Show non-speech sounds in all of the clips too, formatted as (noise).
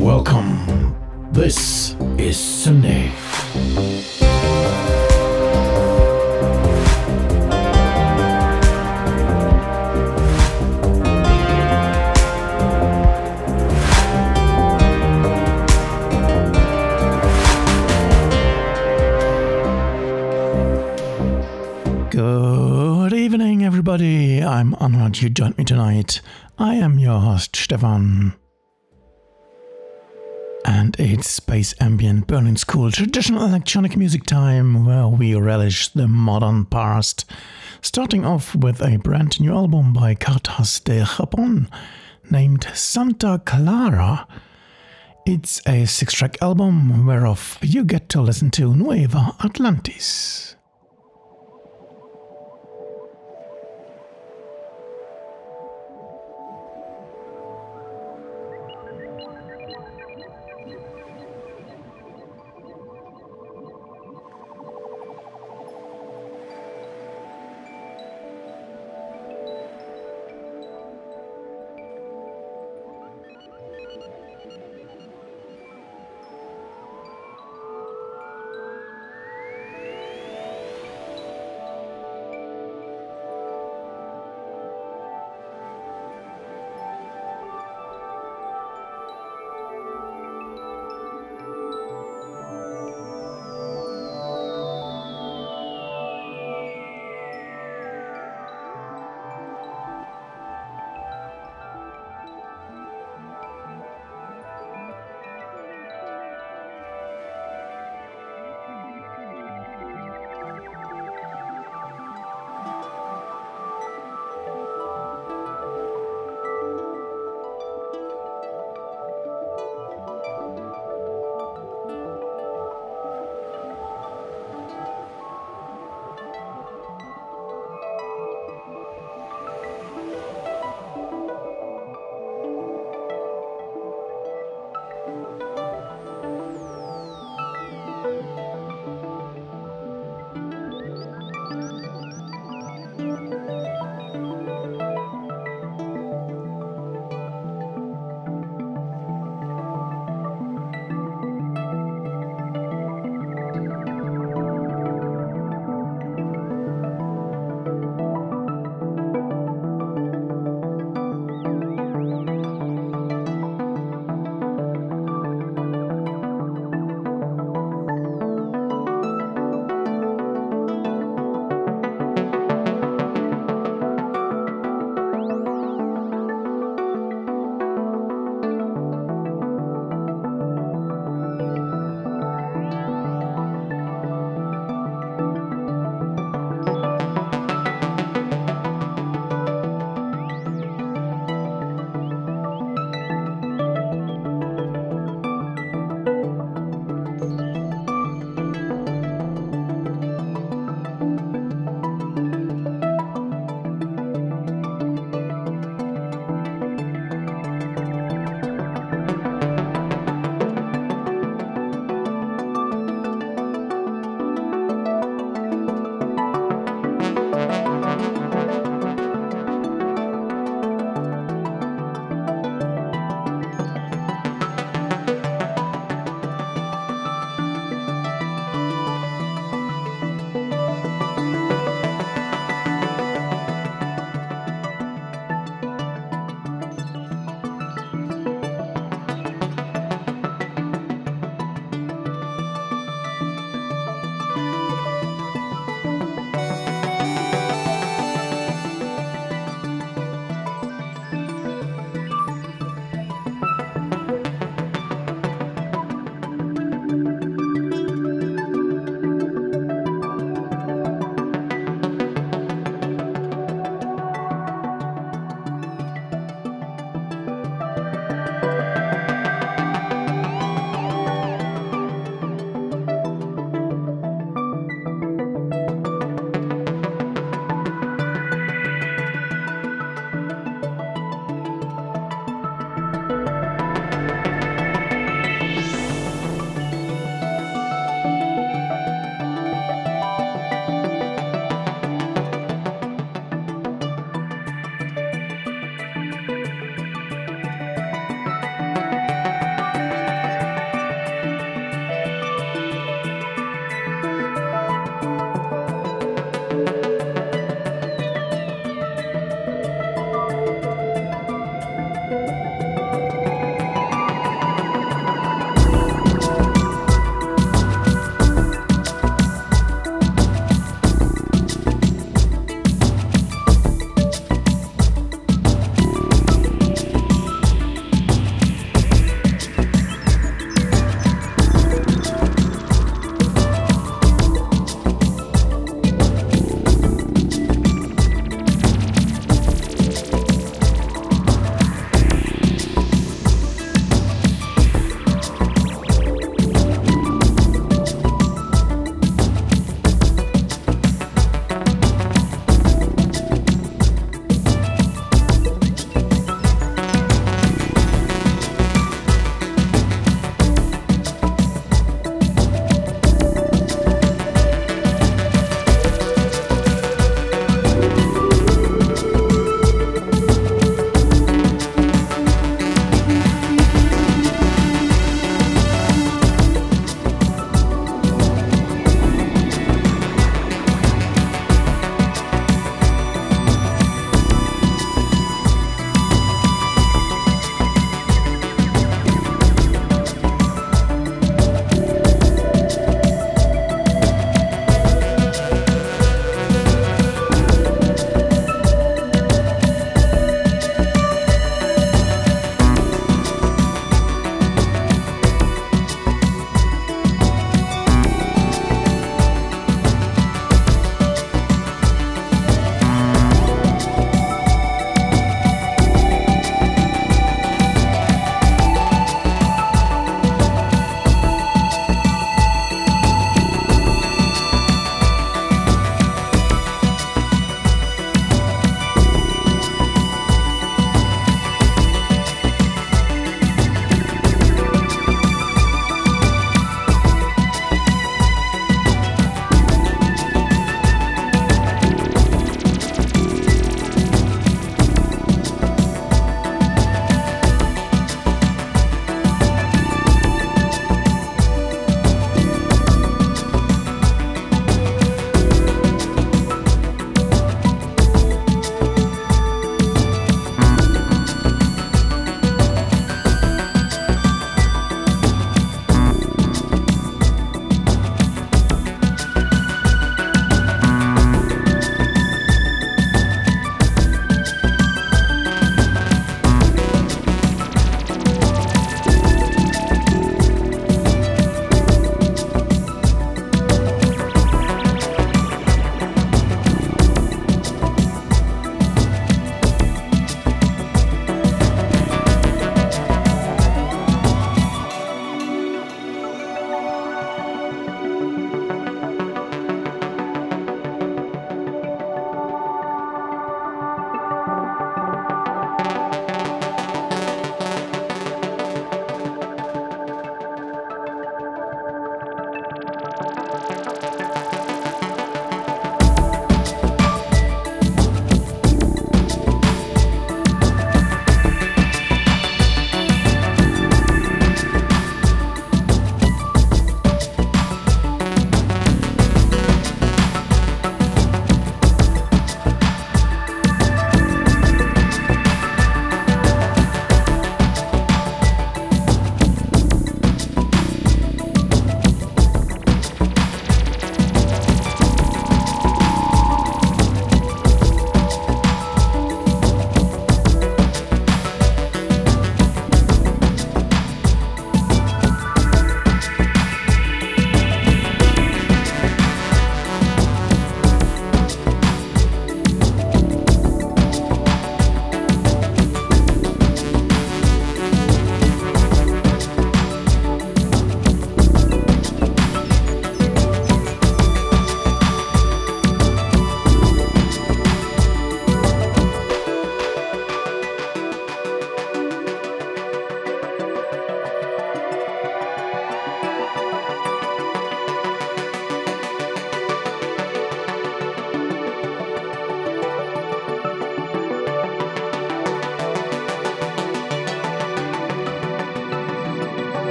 Welcome. This is syndae. Good evening, everybody. I'm honored you joined me tonight. I am your host, Stefan. And it's Space Ambient Berlin School traditional electronic music time where we relish the modern past. Starting off with a brand new album by Cartas de Japón named Santa Clara. It's a six track album whereof you get to listen to Nueva Atlantis.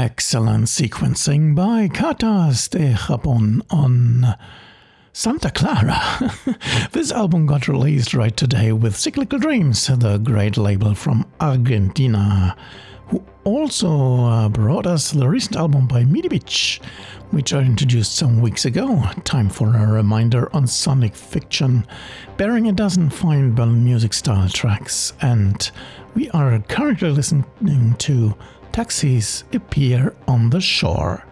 Excellent sequencing by Cartas de Japón on Santa Clara. (laughs) this album got released right today with Cyclical Dreams, the great label from Argentina, who also uh, brought us the recent album by BiTCH, which I introduced some weeks ago. Time for a reminder on Sonic Fiction, bearing a dozen fine Berlin music style tracks, and we are currently listening to Taxis Appear on the Shore.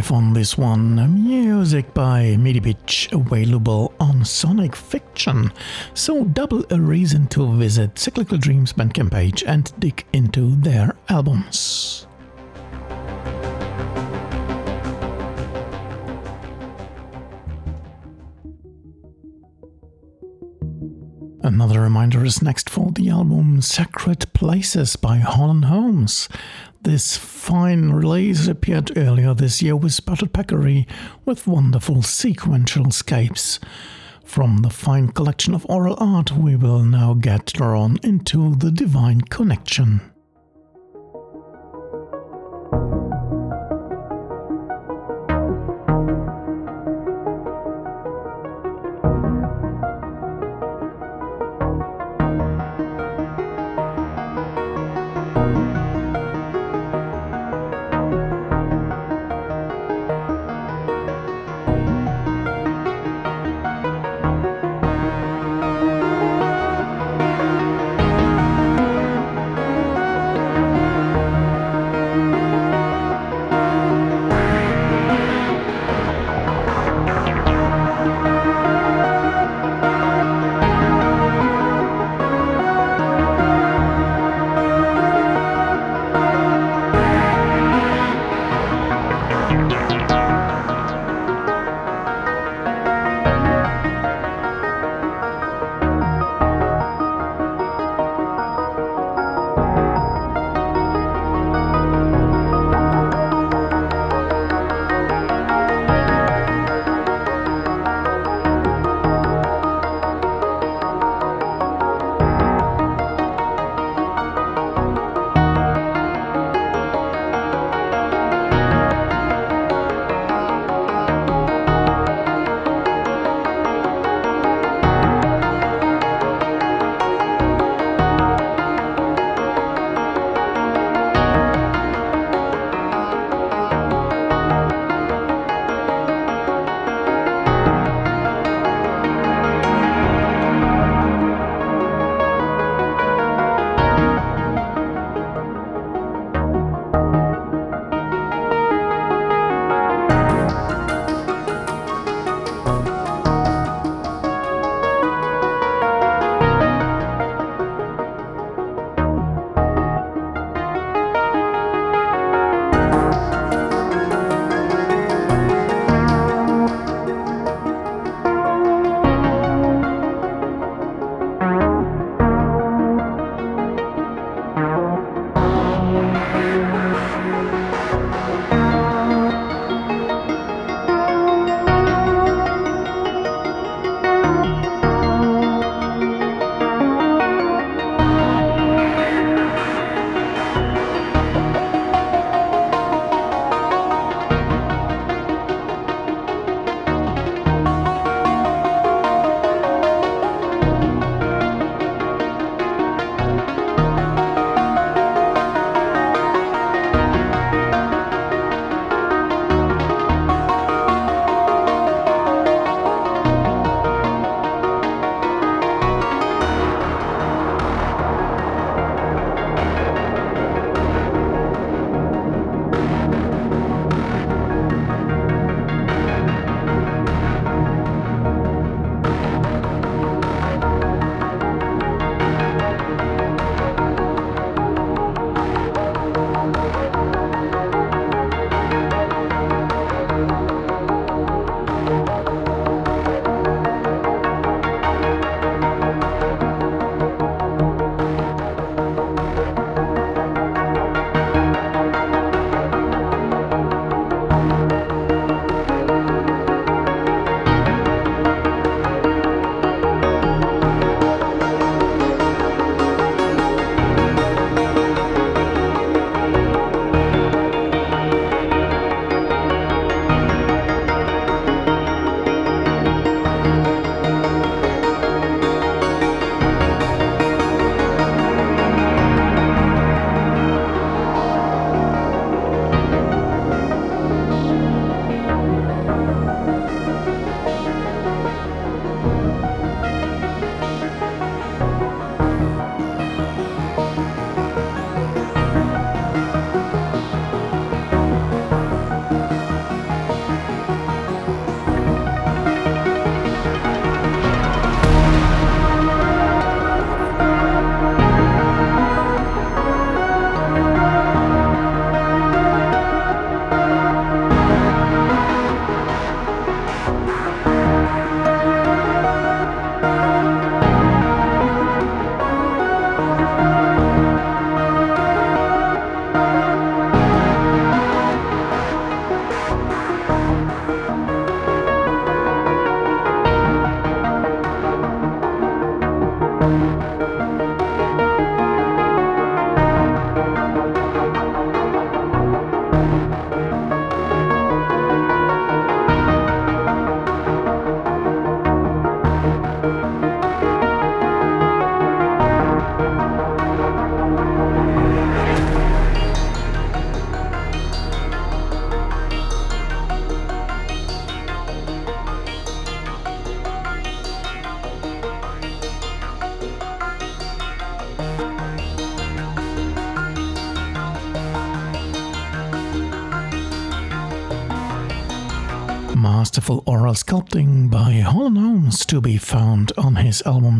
A drive on this one. Music by MiDi BiTCH available on Sonic Fiction. So double a reason to visit Cyclical Dreams Bandcamp page and dig into their albums. Another reminder is next for the album Sacred Places by Hollan Holmes. This fine release appeared earlier this year with Spotted Peccary with wonderful sequential scapes. From the fine collection of aural art, we will now get drawn into the divine connection.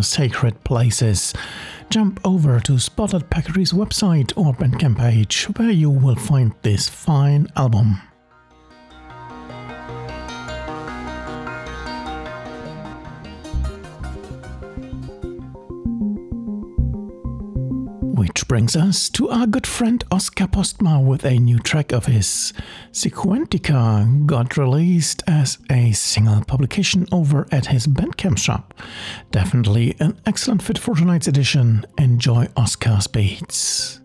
Sacred Places. Jump over to Spotted Peccary's website or Bandcamp page where you will find this fine album. Brings us to our good friend Oscar Postma with a new track of his. Sequentiqua got released as a single publication over at his Bandcamp shop. Definitely an excellent fit for tonight's edition. Enjoy Oscar's beats.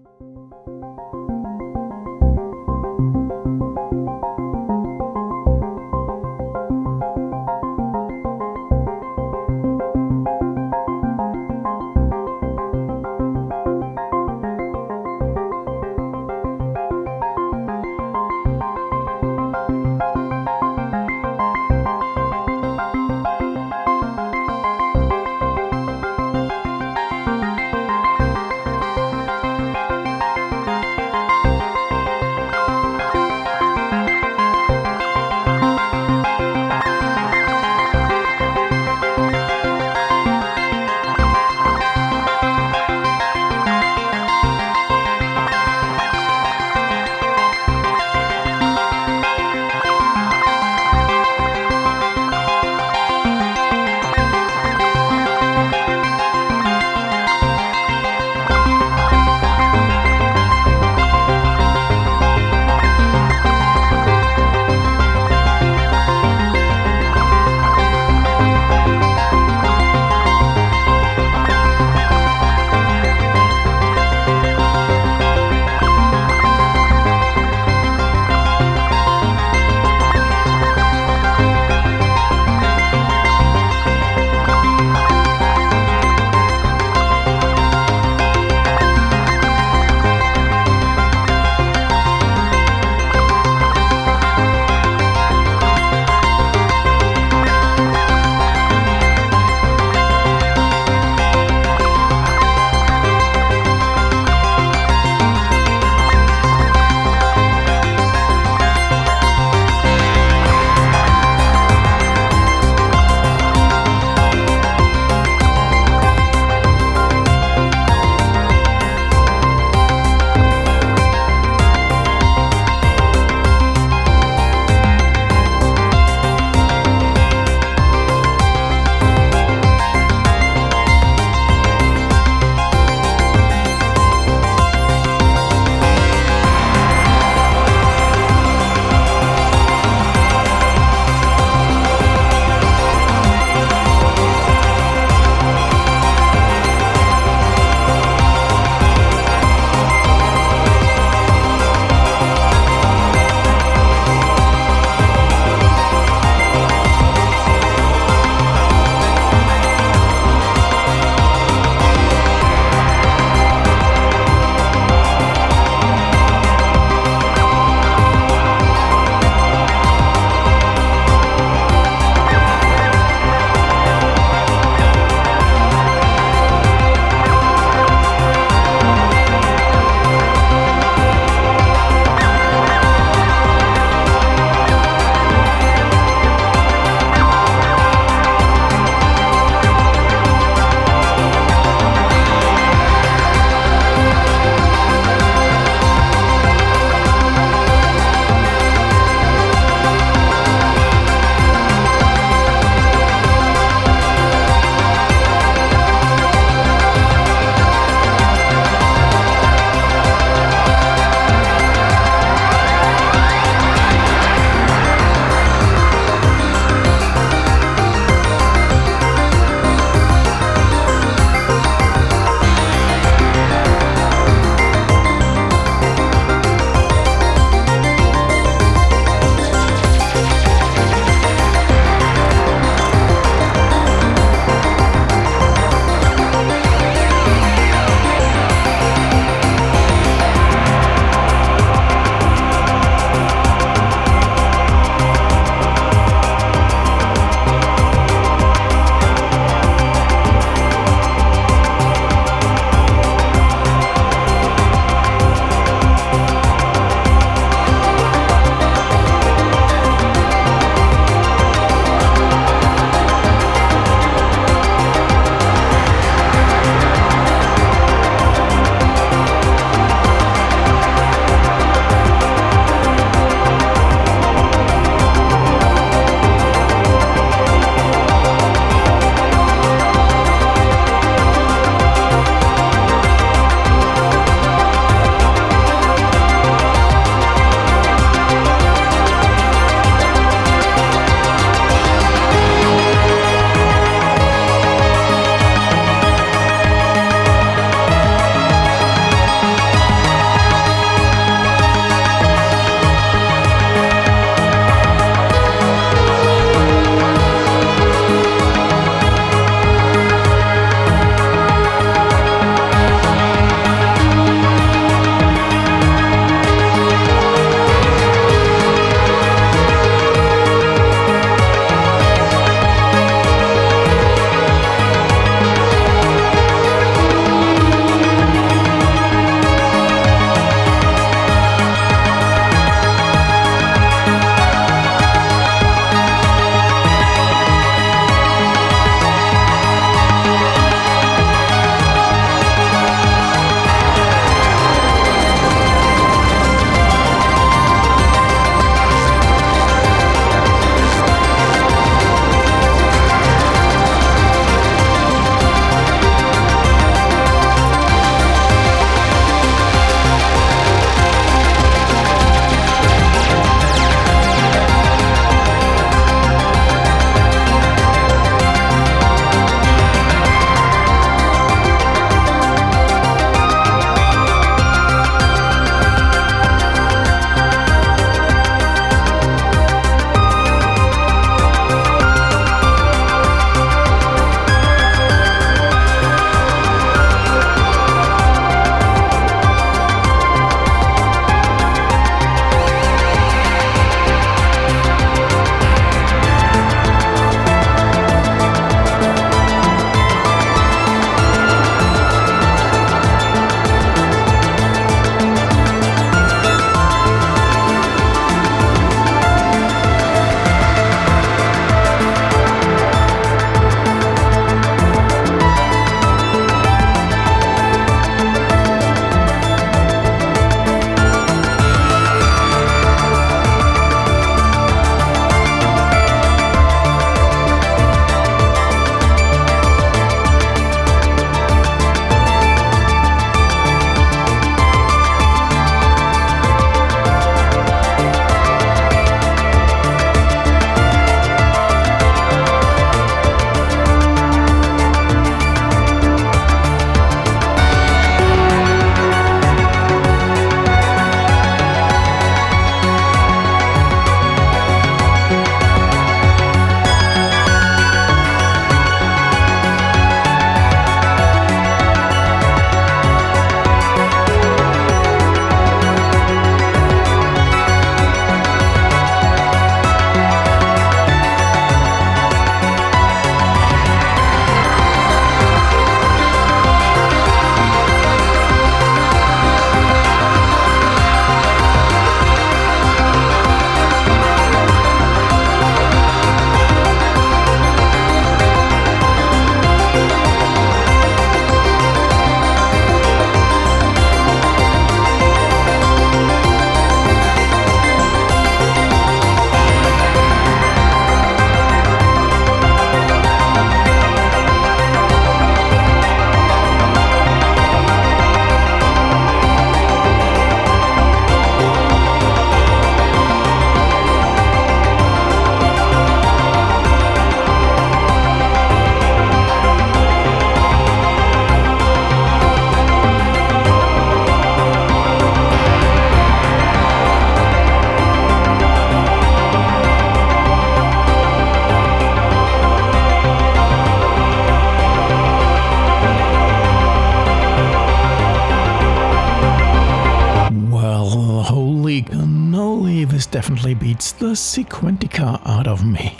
Definitely beats the Sequentiqua out of me.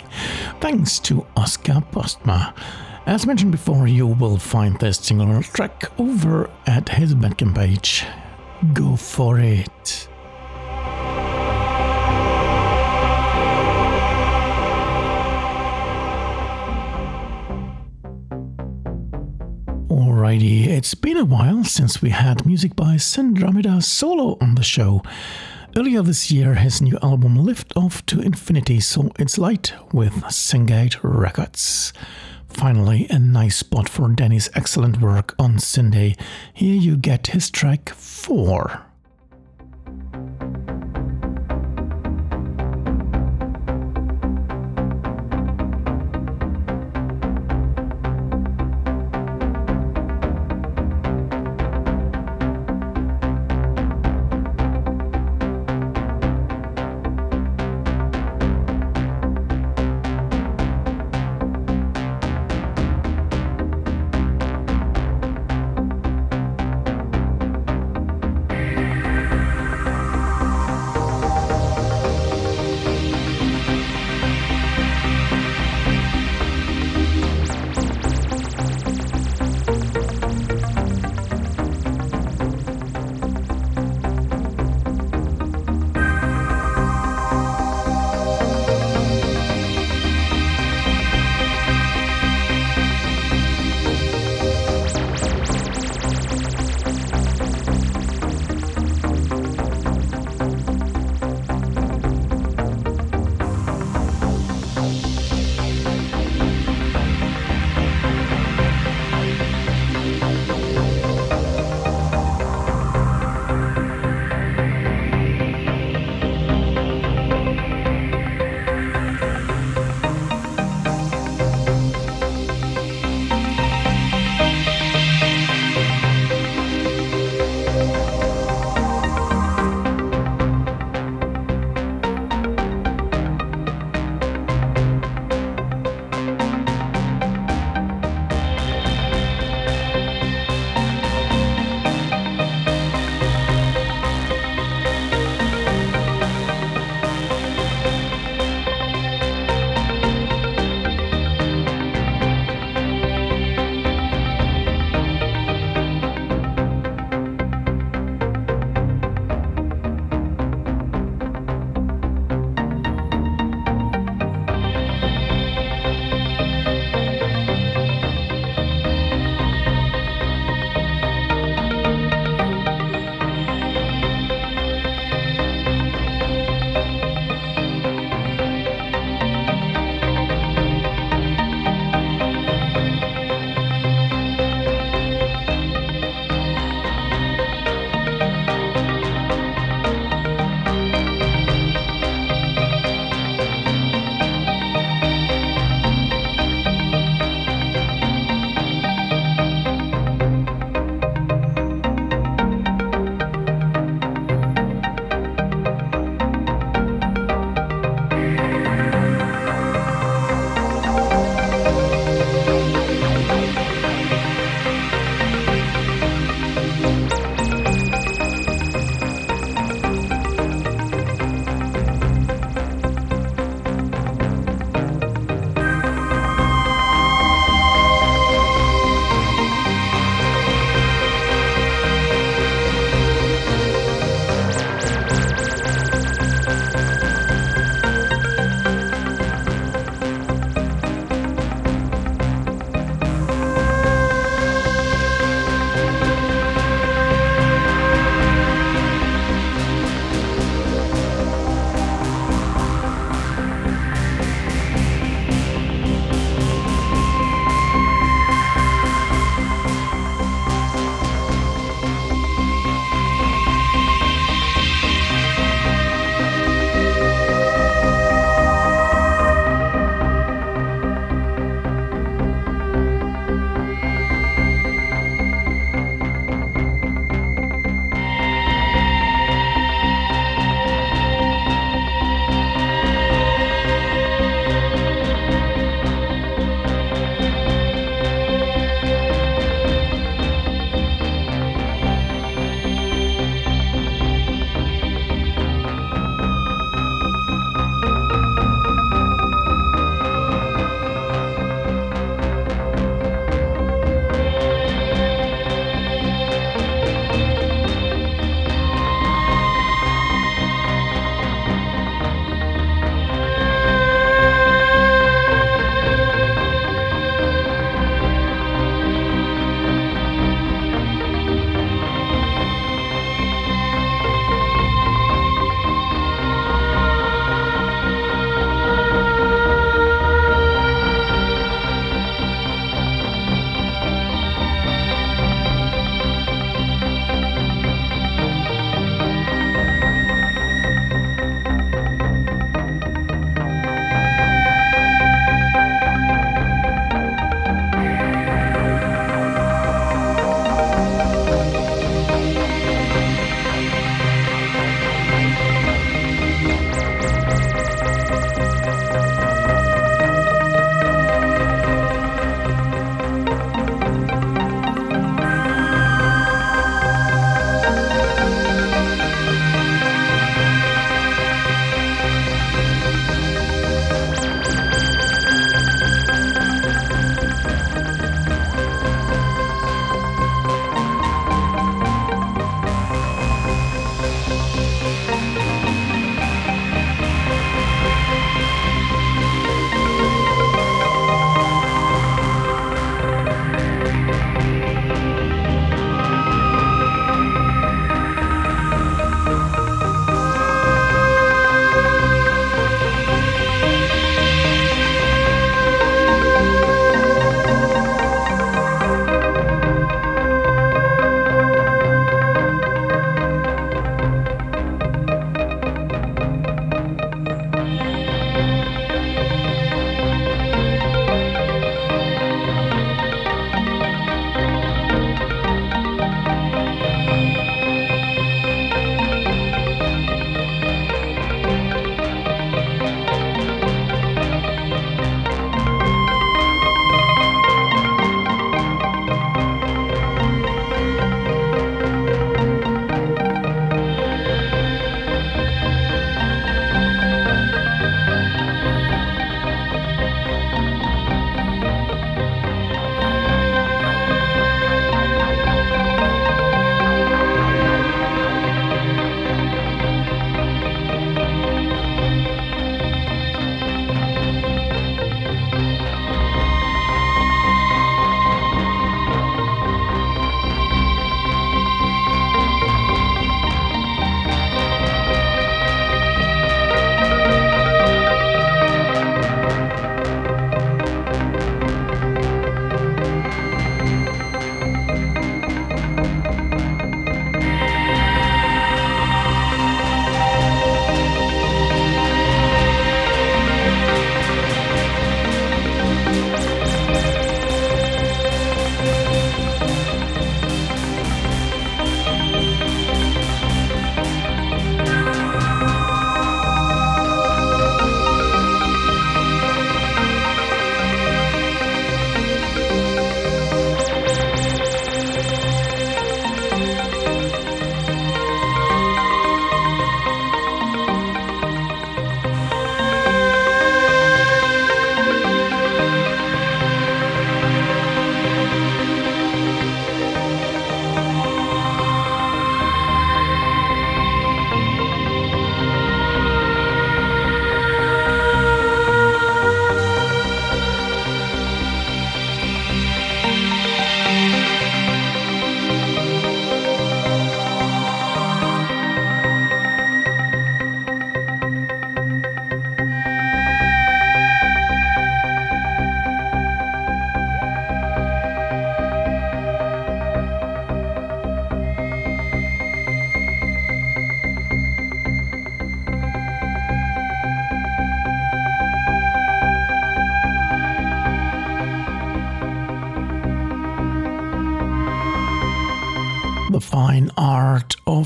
Thanks to Oscar Postma. As mentioned before, you will find this single track over at his Bandcamp page. Go for it. Alrighty, it's been a while since we had music by Syndromeda solo on the show. Earlier this year, his new album Lift Off to Infinity saw its light with Syngate Records. Finally, a nice spot for Danny's excellent work on syndae. Here you get his track 4.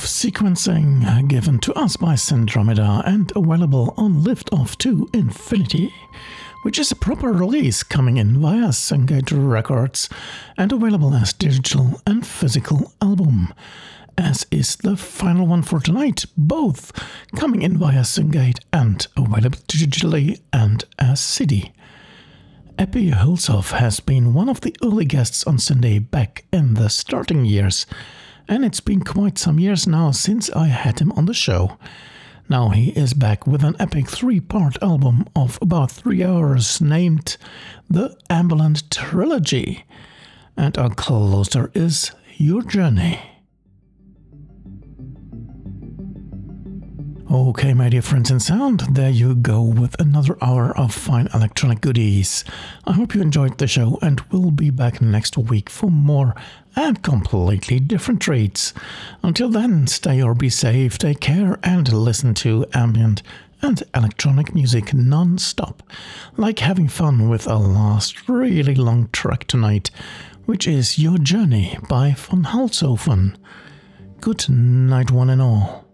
Of sequencing uh, given to us by Syndromeda and available on Liftoff to Infinity, which is a proper release coming in via Syngate Records and available as digital and physical album, as is the final one for tonight, both coming in via Syngate and available digitally and as CD. Eppie Haulshoven has been one of the early guests on syndae back in the starting years, and it's been quite some years now since I had him on the show. Now he is back with an epic three part album of about three hours named The Ambiland Trilogy, and our closer is Your Journey. Okay, my dear friends in sound, there you go with another hour of fine electronic goodies. I hope you enjoyed the show and we'll be back next week for more and completely different treats. Until then, stay or be safe, take care, and listen to ambient and electronic music non stop, like having fun with a last really long track tonight, which is Your Journey by Von Haulshoven. Good night, one and all.